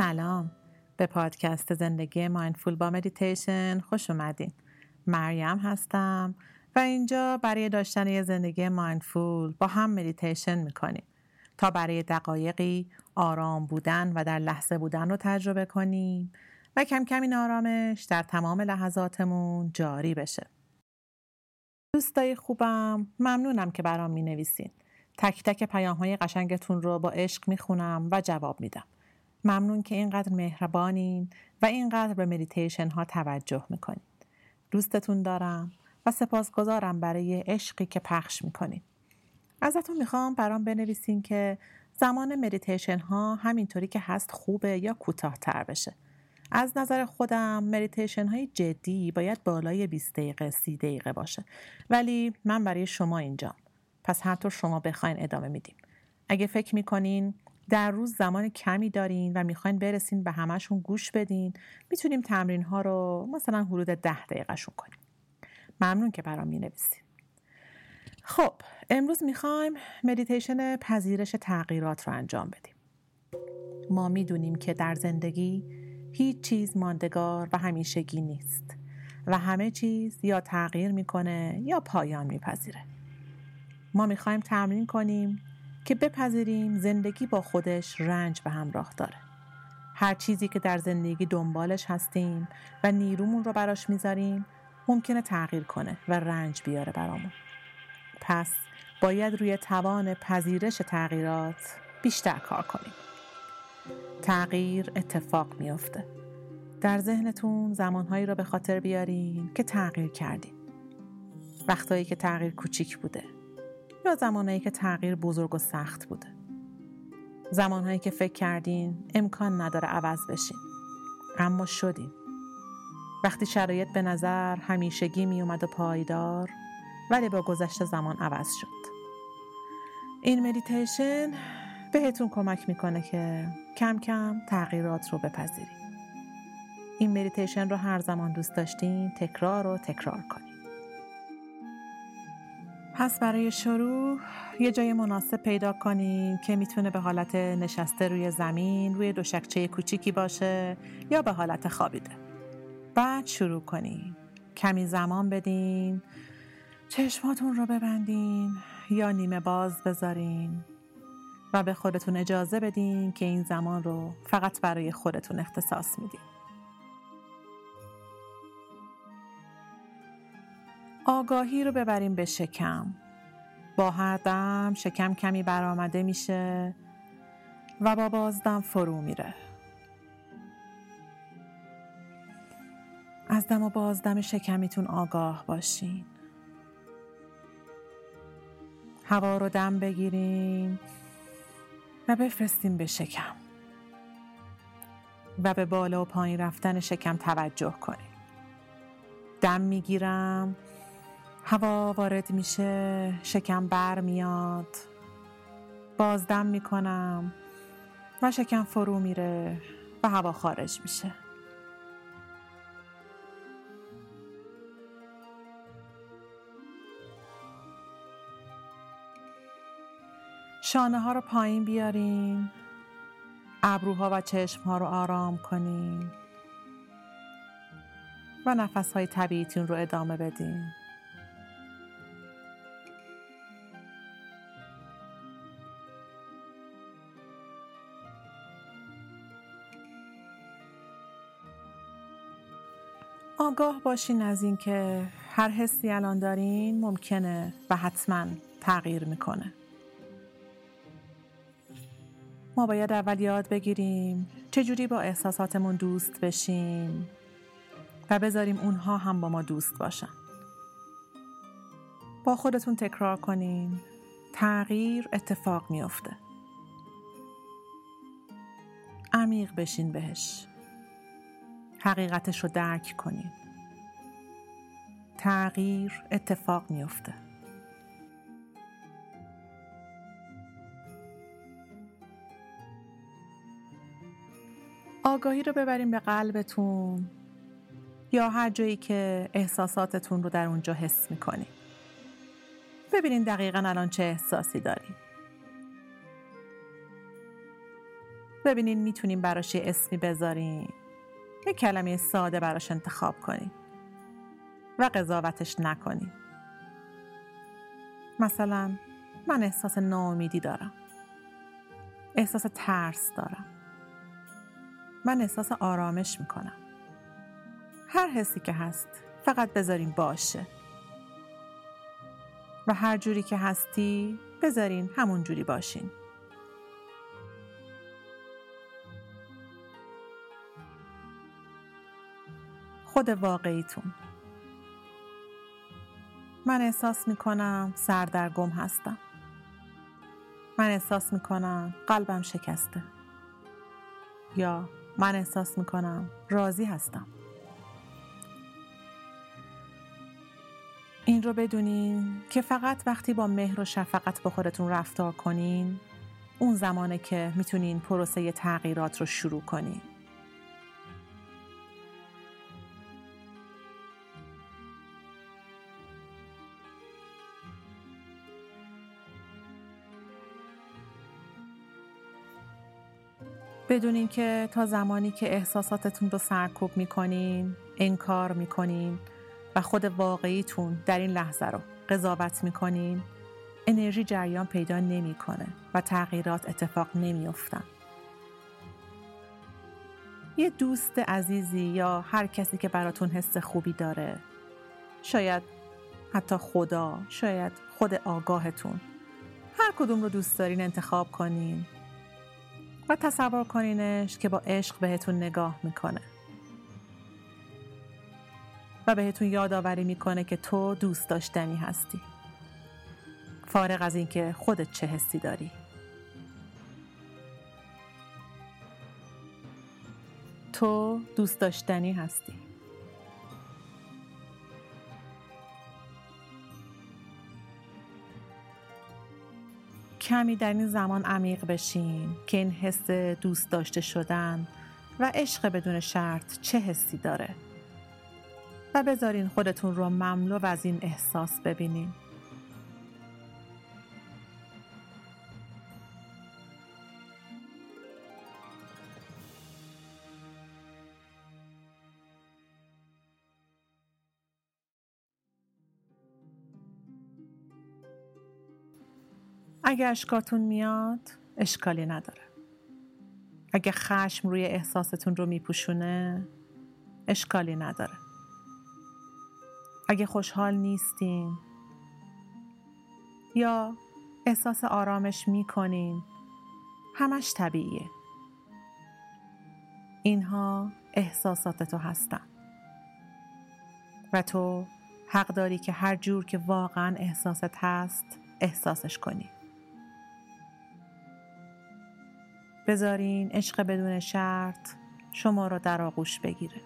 سلام. به پادکست زندگی mindful با مدیتیشن خوش اومدین. مریم هستم و اینجا برای داشتن یه زندگی mindful با هم مدیتیشن می‌کنیم. تا برای دقایقی آرام بودن و در لحظه بودن رو تجربه کنیم و کم کم این آرامش در تمام لحظاتمون جاری بشه. دوستای خوبم ممنونم که برام می نویسین تک تک پیام های قشنگتون رو با عشق می خونم و جواب میدم. ممنون که اینقدر مهربانین و اینقدر به مدیتیشن ها توجه می‌کنین. دوستتون دارم و سپاسگزارم برای عشقی که پخش می‌کنین. ازتون می‌خوام برام بنویسین که زمان مدیتیشن ها همینطوری که هست خوبه یا کوتاهتر بشه. از نظر خودم مدیتیشن های جدی باید بالای 20 دقیقه 30 دقیقه باشه ولی من برای شما اینجام پس هر طور شما بخواین ادامه میدیم اگه فکر می‌کنین در روز زمان کمی دارین و می‌خواین برسین به همشون گوش بدین می‌تونیم تمرین ها رو مثلا حدود ده دقیقهشون کنیم. ممنون که برام می‌نویسین. خب امروز می‌خوایم مدیتیشن پذیرش تغییرات رو انجام بدیم. ما می‌دونیم که در زندگی هیچ چیز ماندگار و همیشگی نیست و همه چیز یا تغییر می‌کنه یا پایان میپذیره. ما می‌خوایم تمرین کنیم که بپذیریم زندگی با خودش رنج به همراه داره. هر چیزی که در زندگی دنبالش هستیم و نیرومون رو براش می‌ذاریم ممکنه تغییر کنه و رنج بیاره برامون. پس باید روی توان پذیرش تغییرات بیشتر کار کنیم. تغییر اتفاق میافته. در ذهنتون زمانهایی رو به خاطر بیارین که تغییر کردین. وقتایی که تغییر کوچیک بوده. یا زمانهایی که تغییر بزرگ و سخت بوده؟ زمانهایی که فکر کردین امکان نداره عوض بشین اما شدین. وقتی شرایط به نظر همیشگی می اومد و پایدار ولی با گذشت زمان عوض شد. این مدیتیشن بهتون کمک می‌کنه که کم کم تغییرات رو بپذیرید. این مدیتیشن رو هر زمان دوست داشتین تکرار و تکرار کنید پس برای شروع یه جای مناسب پیدا کنین که می‌تونه به حالت نشسته روی زمین روی دوشکچه کوچیکی باشه یا به حالت خوابیده. بعد شروع کنین کمی زمان بدین چشماتون رو ببندین یا نیمه باز بذارین و به خودتون اجازه بدین که این زمان رو فقط برای خودتون اختصاص میدین. آگاهی رو ببریم به شکم. با هر دم شکم کمی برآمده میشه و با بازدم فرو میره. از دم و بازدم شکمیتون آگاه باشین. هوا رو دم بگیریم و بفرستیم به شکم. و به بالا و پایین رفتن شکم توجه کنیم. دم می‌گیرم هوا وارد میشه شکم بر میاد. بازدم می‌کنم و شکم فرو میره و هوا خارج میشه. شانه ها رو پایین بیارین ابروها و چشم ها رو آرام کنین و نفس های طبیعیتون رو ادامه بدین آگاه باشین از اینکه هر حسی الان دارین ممکنه و حتما تغییر می‌کنه. ما باید اول یاد بگیریم چجوری با احساساتمون دوست بشیم و بذاریم اونها هم با ما دوست باشن. با خودتون تکرار کنین تغییر اتفاق میافته. عمیق بشین بهش. حقیقتش رو درک کنین تغییر اتفاق میافته. آگاهی رو ببریم به قلبتون یا هر جایی که احساساتتون رو در اونجا حس می‌کنید ببینین دقیقا الان چه احساسی دارید ببینین می‌تونیم براش اسمی بذارین. یه کلمه ساده براش انتخاب کنین و قضاوتش نکنین مثلا من احساس ناامیدی دارم. احساس ترس دارم. من احساس آرامش می‌کنم. هر حسی که هست فقط بذارین باشه. و هر جوری که هستی بذارین همون جوری باشین. خود واقعیتون. من احساس می‌کنم سردرگم هستم. من احساس می‌کنم قلبم شکسته. یا من احساس می‌کنم راضی هستم. این رو بدونین که فقط وقتی با مهر و شفقت با خودتون رفتار کنین اون زمانه که می‌تونین پروسه تغییرات رو شروع کنین. بدونین که تا زمانی که احساساتتون رو سرکوب می‌کنین انکار می‌کنین و خود واقعیتون در این لحظه رو قضاوت می‌کنین انرژی جریان پیدا نمی‌کنه و تغییرات اتفاق نمیافتن. یه دوست عزیزی یا هر کسی که براتون حس خوبی داره شاید حتی خدا شاید خود آگاهتون هر کدوم رو دوست دارین انتخاب کنین. و تصور کنینش که با عشق بهتون نگاه می‌کنه. و بهتون یادآوری می‌کنه که تو دوست داشتنی هستی. فارغ از اینکه خودت چه حسی داری. تو دوست داشتنی هستی. کمی در این زمان عمیق بشین که این حس دوست داشته شدن و عشق بدون شرط چه حسی داره. و بذارین خودتون رو مملو از این احساس ببینین. اگه اشکاتون میاد اشکالی نداره. اگه خشم روی احساستون رو میپوشونه اشکالی نداره. اگه خوشحال نیستین یا احساس آرامش می‌کنین همش طبیعیه. اینها احساسات تو هستن. و تو حق داری که هر جور که واقعا احساست هست احساسش کنی. بذارین عشق بدون شرط شما را در آغوش بگیره.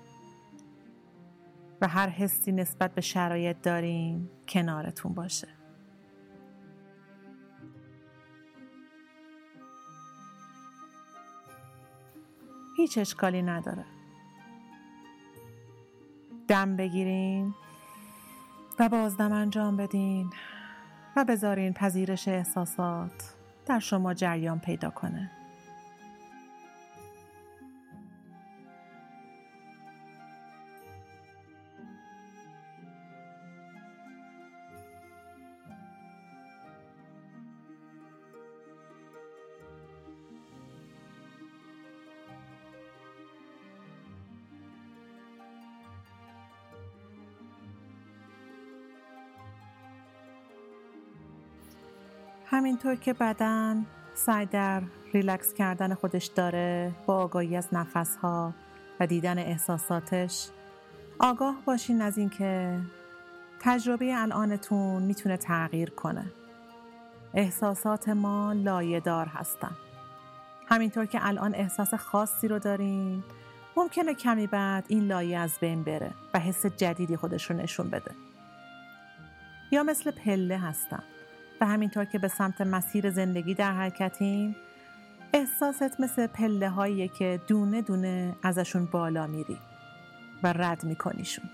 و هر حسی نسبت به شرایط دارین کنارتون باشه. هیچ اشکالی نداره. دم بگیرین و بازدم انجام بدین و بذارین پذیرش احساسات در شما جریان پیدا کنه. همینطور که بدن سعی در ریلکس کردن خودش داره با آگاهی از نفسها و دیدن احساساتش آگاه باشین از اینکه تجربه الانتون می‌تونه تغییر کنه. احساسات ما لایه دار هستن. همینطور که الان احساس خاصی رو دارین ممکنه کمی بعد این لایه از بین بره و حس جدیدی خودش رو نشون بده. یا مثل پله هستن. و همینطور که به سمت مسیر زندگی در حرکتیم احساست مثل پله هایی که دونه دونه ازشون بالا میری و رد میکنیشون.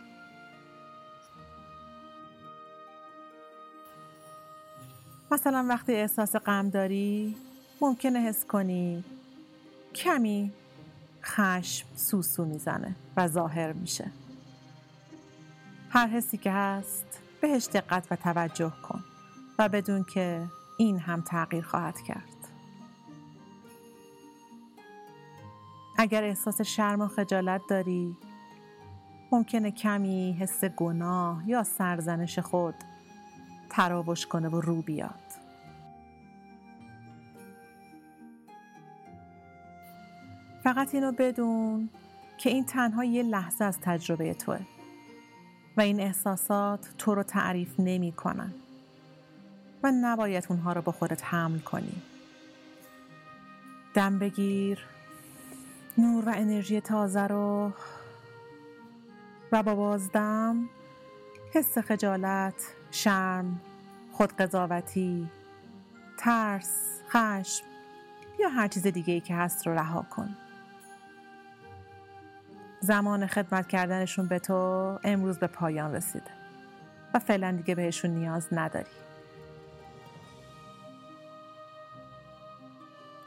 مثلا وقتی احساس غم داری ممکنه حس کنی کمی خشم سوسو می‌زنه و ظاهر میشه. هر حسی که هست بهش دقت و توجه کن. و بدون که این هم تغییر خواهد کرد. اگر احساس شرم و خجالت داری ممکنه کمی حس گناه یا سرزنش خود تراوش کنه و رو بیاد. فقط اینو بدون که این تنها یه لحظه از تجربه توه و این احساسات تو رو تعریف نمی کنن. و نباید اونها رو با خودت حمل کنی دم بگیر نور و انرژی تازه رو و با بازدم حس خجالت، شرم، خودقضاوتی، ترس، خشم یا هر چیز دیگه ای که هست رو رها کن. زمان خدمت کردنشون به تو امروز به پایان رسیده و فعلا دیگه بهشون نیاز نداری.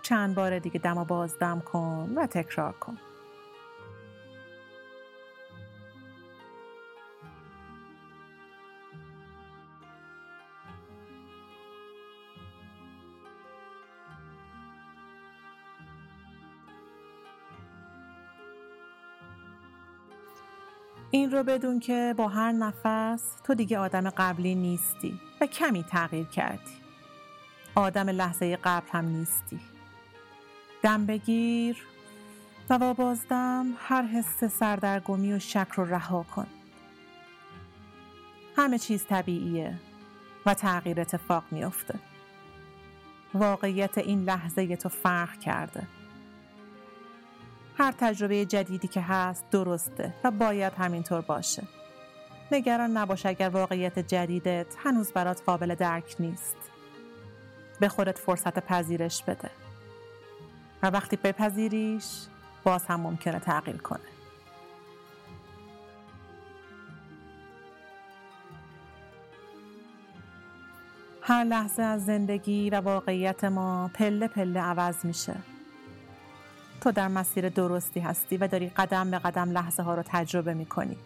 چند بار دیگه دم و بازدم کن و تکرار کن. این رو بدون که با هر نفس تو دیگه آدم قبلی نیستی و کمی تغییر کردی. آدم لحظه قبل هم نیستی. دم بگیر و با بازدم هر حس سردرگمی و شک رو رها کن. همه چیز طبیعیه و تغییر اتفاق میافته. واقعیت این لحظه تو فرق کرده. هر تجربه جدیدی که هست درسته و باید همینطور باشه. نگران نباش اگر واقعیت جدیدت هنوز برات قابل درک نیست. به خودت فرصت پذیرش بده. و وقتی بپذیریش باز هم ممکنه تغییر کنه. هر لحظه از زندگی و واقعیت ما پله پله عوض میشه. تو در مسیر درستی هستی و داری قدم به قدم لحظه ها رو تجربه می کنی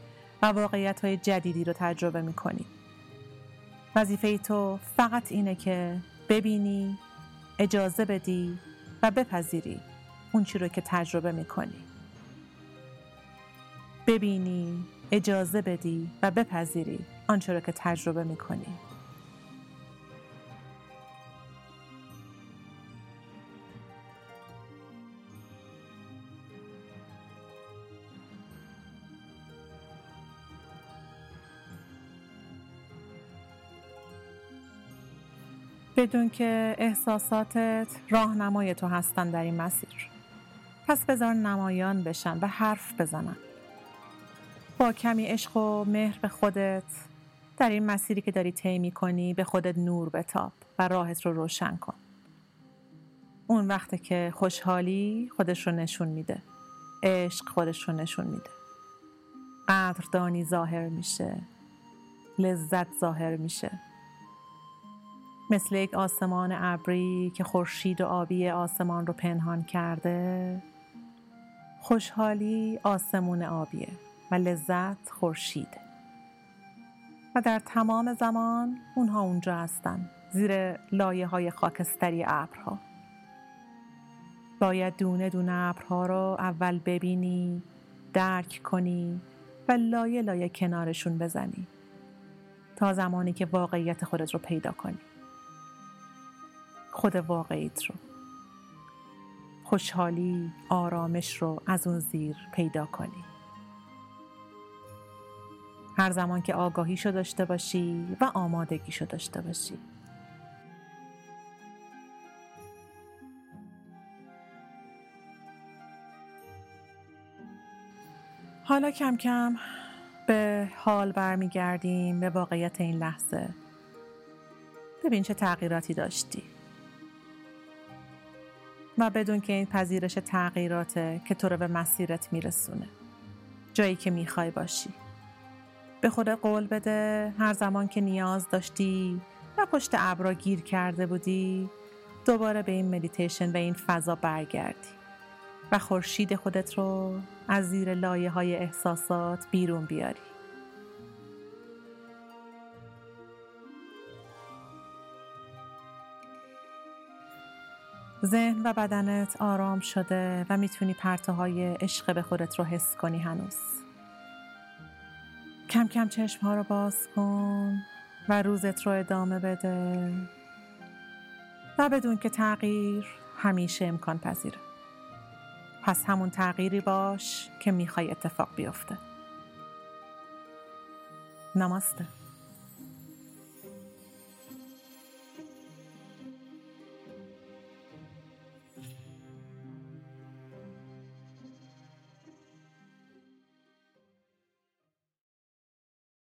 و واقعیت های جدیدی رو تجربه می کنی. وظیفه تو فقط اینه که ببینی، اجازه بدی بپذیری اون چی رو که تجربه می کنی. ببینی، اجازه بدی و بپذیری آنچه رو که تجربه می بدون که احساساتت راهنمای تو هستن در این مسیر. پس بذار نمایان بشن و حرف بزنن. با کمی عشق و مهر به خودت در این مسیری که داری طی کنی به خودت نور بتاب و راهت رو روشن کن. اون وقته که خوشحالی خودش رو نشون میده. عشق خودش رو نشون میده. قدردانی ظاهر میشه. لذت ظاهر میشه. مثل یک آسمان ابری که خورشید و آبی آسمان رو پنهان کرده. خوشحالی آسمون آبیه و لذت خورشید. و در تمام زمان اونها اونجا هستن زیر لایه های خاکستری ابرها. باید دونه دونه ابرها رو اول ببینی درک کنی و لایه لایه کنارشون بزنی تا زمانی که واقعیت خودت رو پیدا کنی. خود واقعیت رو. خوشحالی آرامش رو از اون زیر پیدا کنی. هر زمان که آگاهیشو داشته باشی و آمادگیشو داشته باشی. حالا کم کم به حال برمیگردیم به واقعیت این لحظه. ببین چه تغییراتی داشتی. و بدون که این پذیرش تغییراته که تو رو به مسیرت میرسونه. جایی که می‌خوای باشی. به خود قول بده هر زمان که نیاز داشتی و پشت ابرا گیر کرده بودی دوباره به این مدیتیشن و این فضا برگردی. و خورشید خودت رو از زیر لایه های احساسات بیرون بیاری. ذهن و بدنت آرام شده و می‌تونی پرتوهای عشق به خودت رو حس کنی هنوز. کم کم چشم ها رو باز کن و روزت رو ادامه بده. و بدون که تغییر همیشه امکان پذیره. پس همون تغییری باش که می‌خوای اتفاق بیفته. نماسته.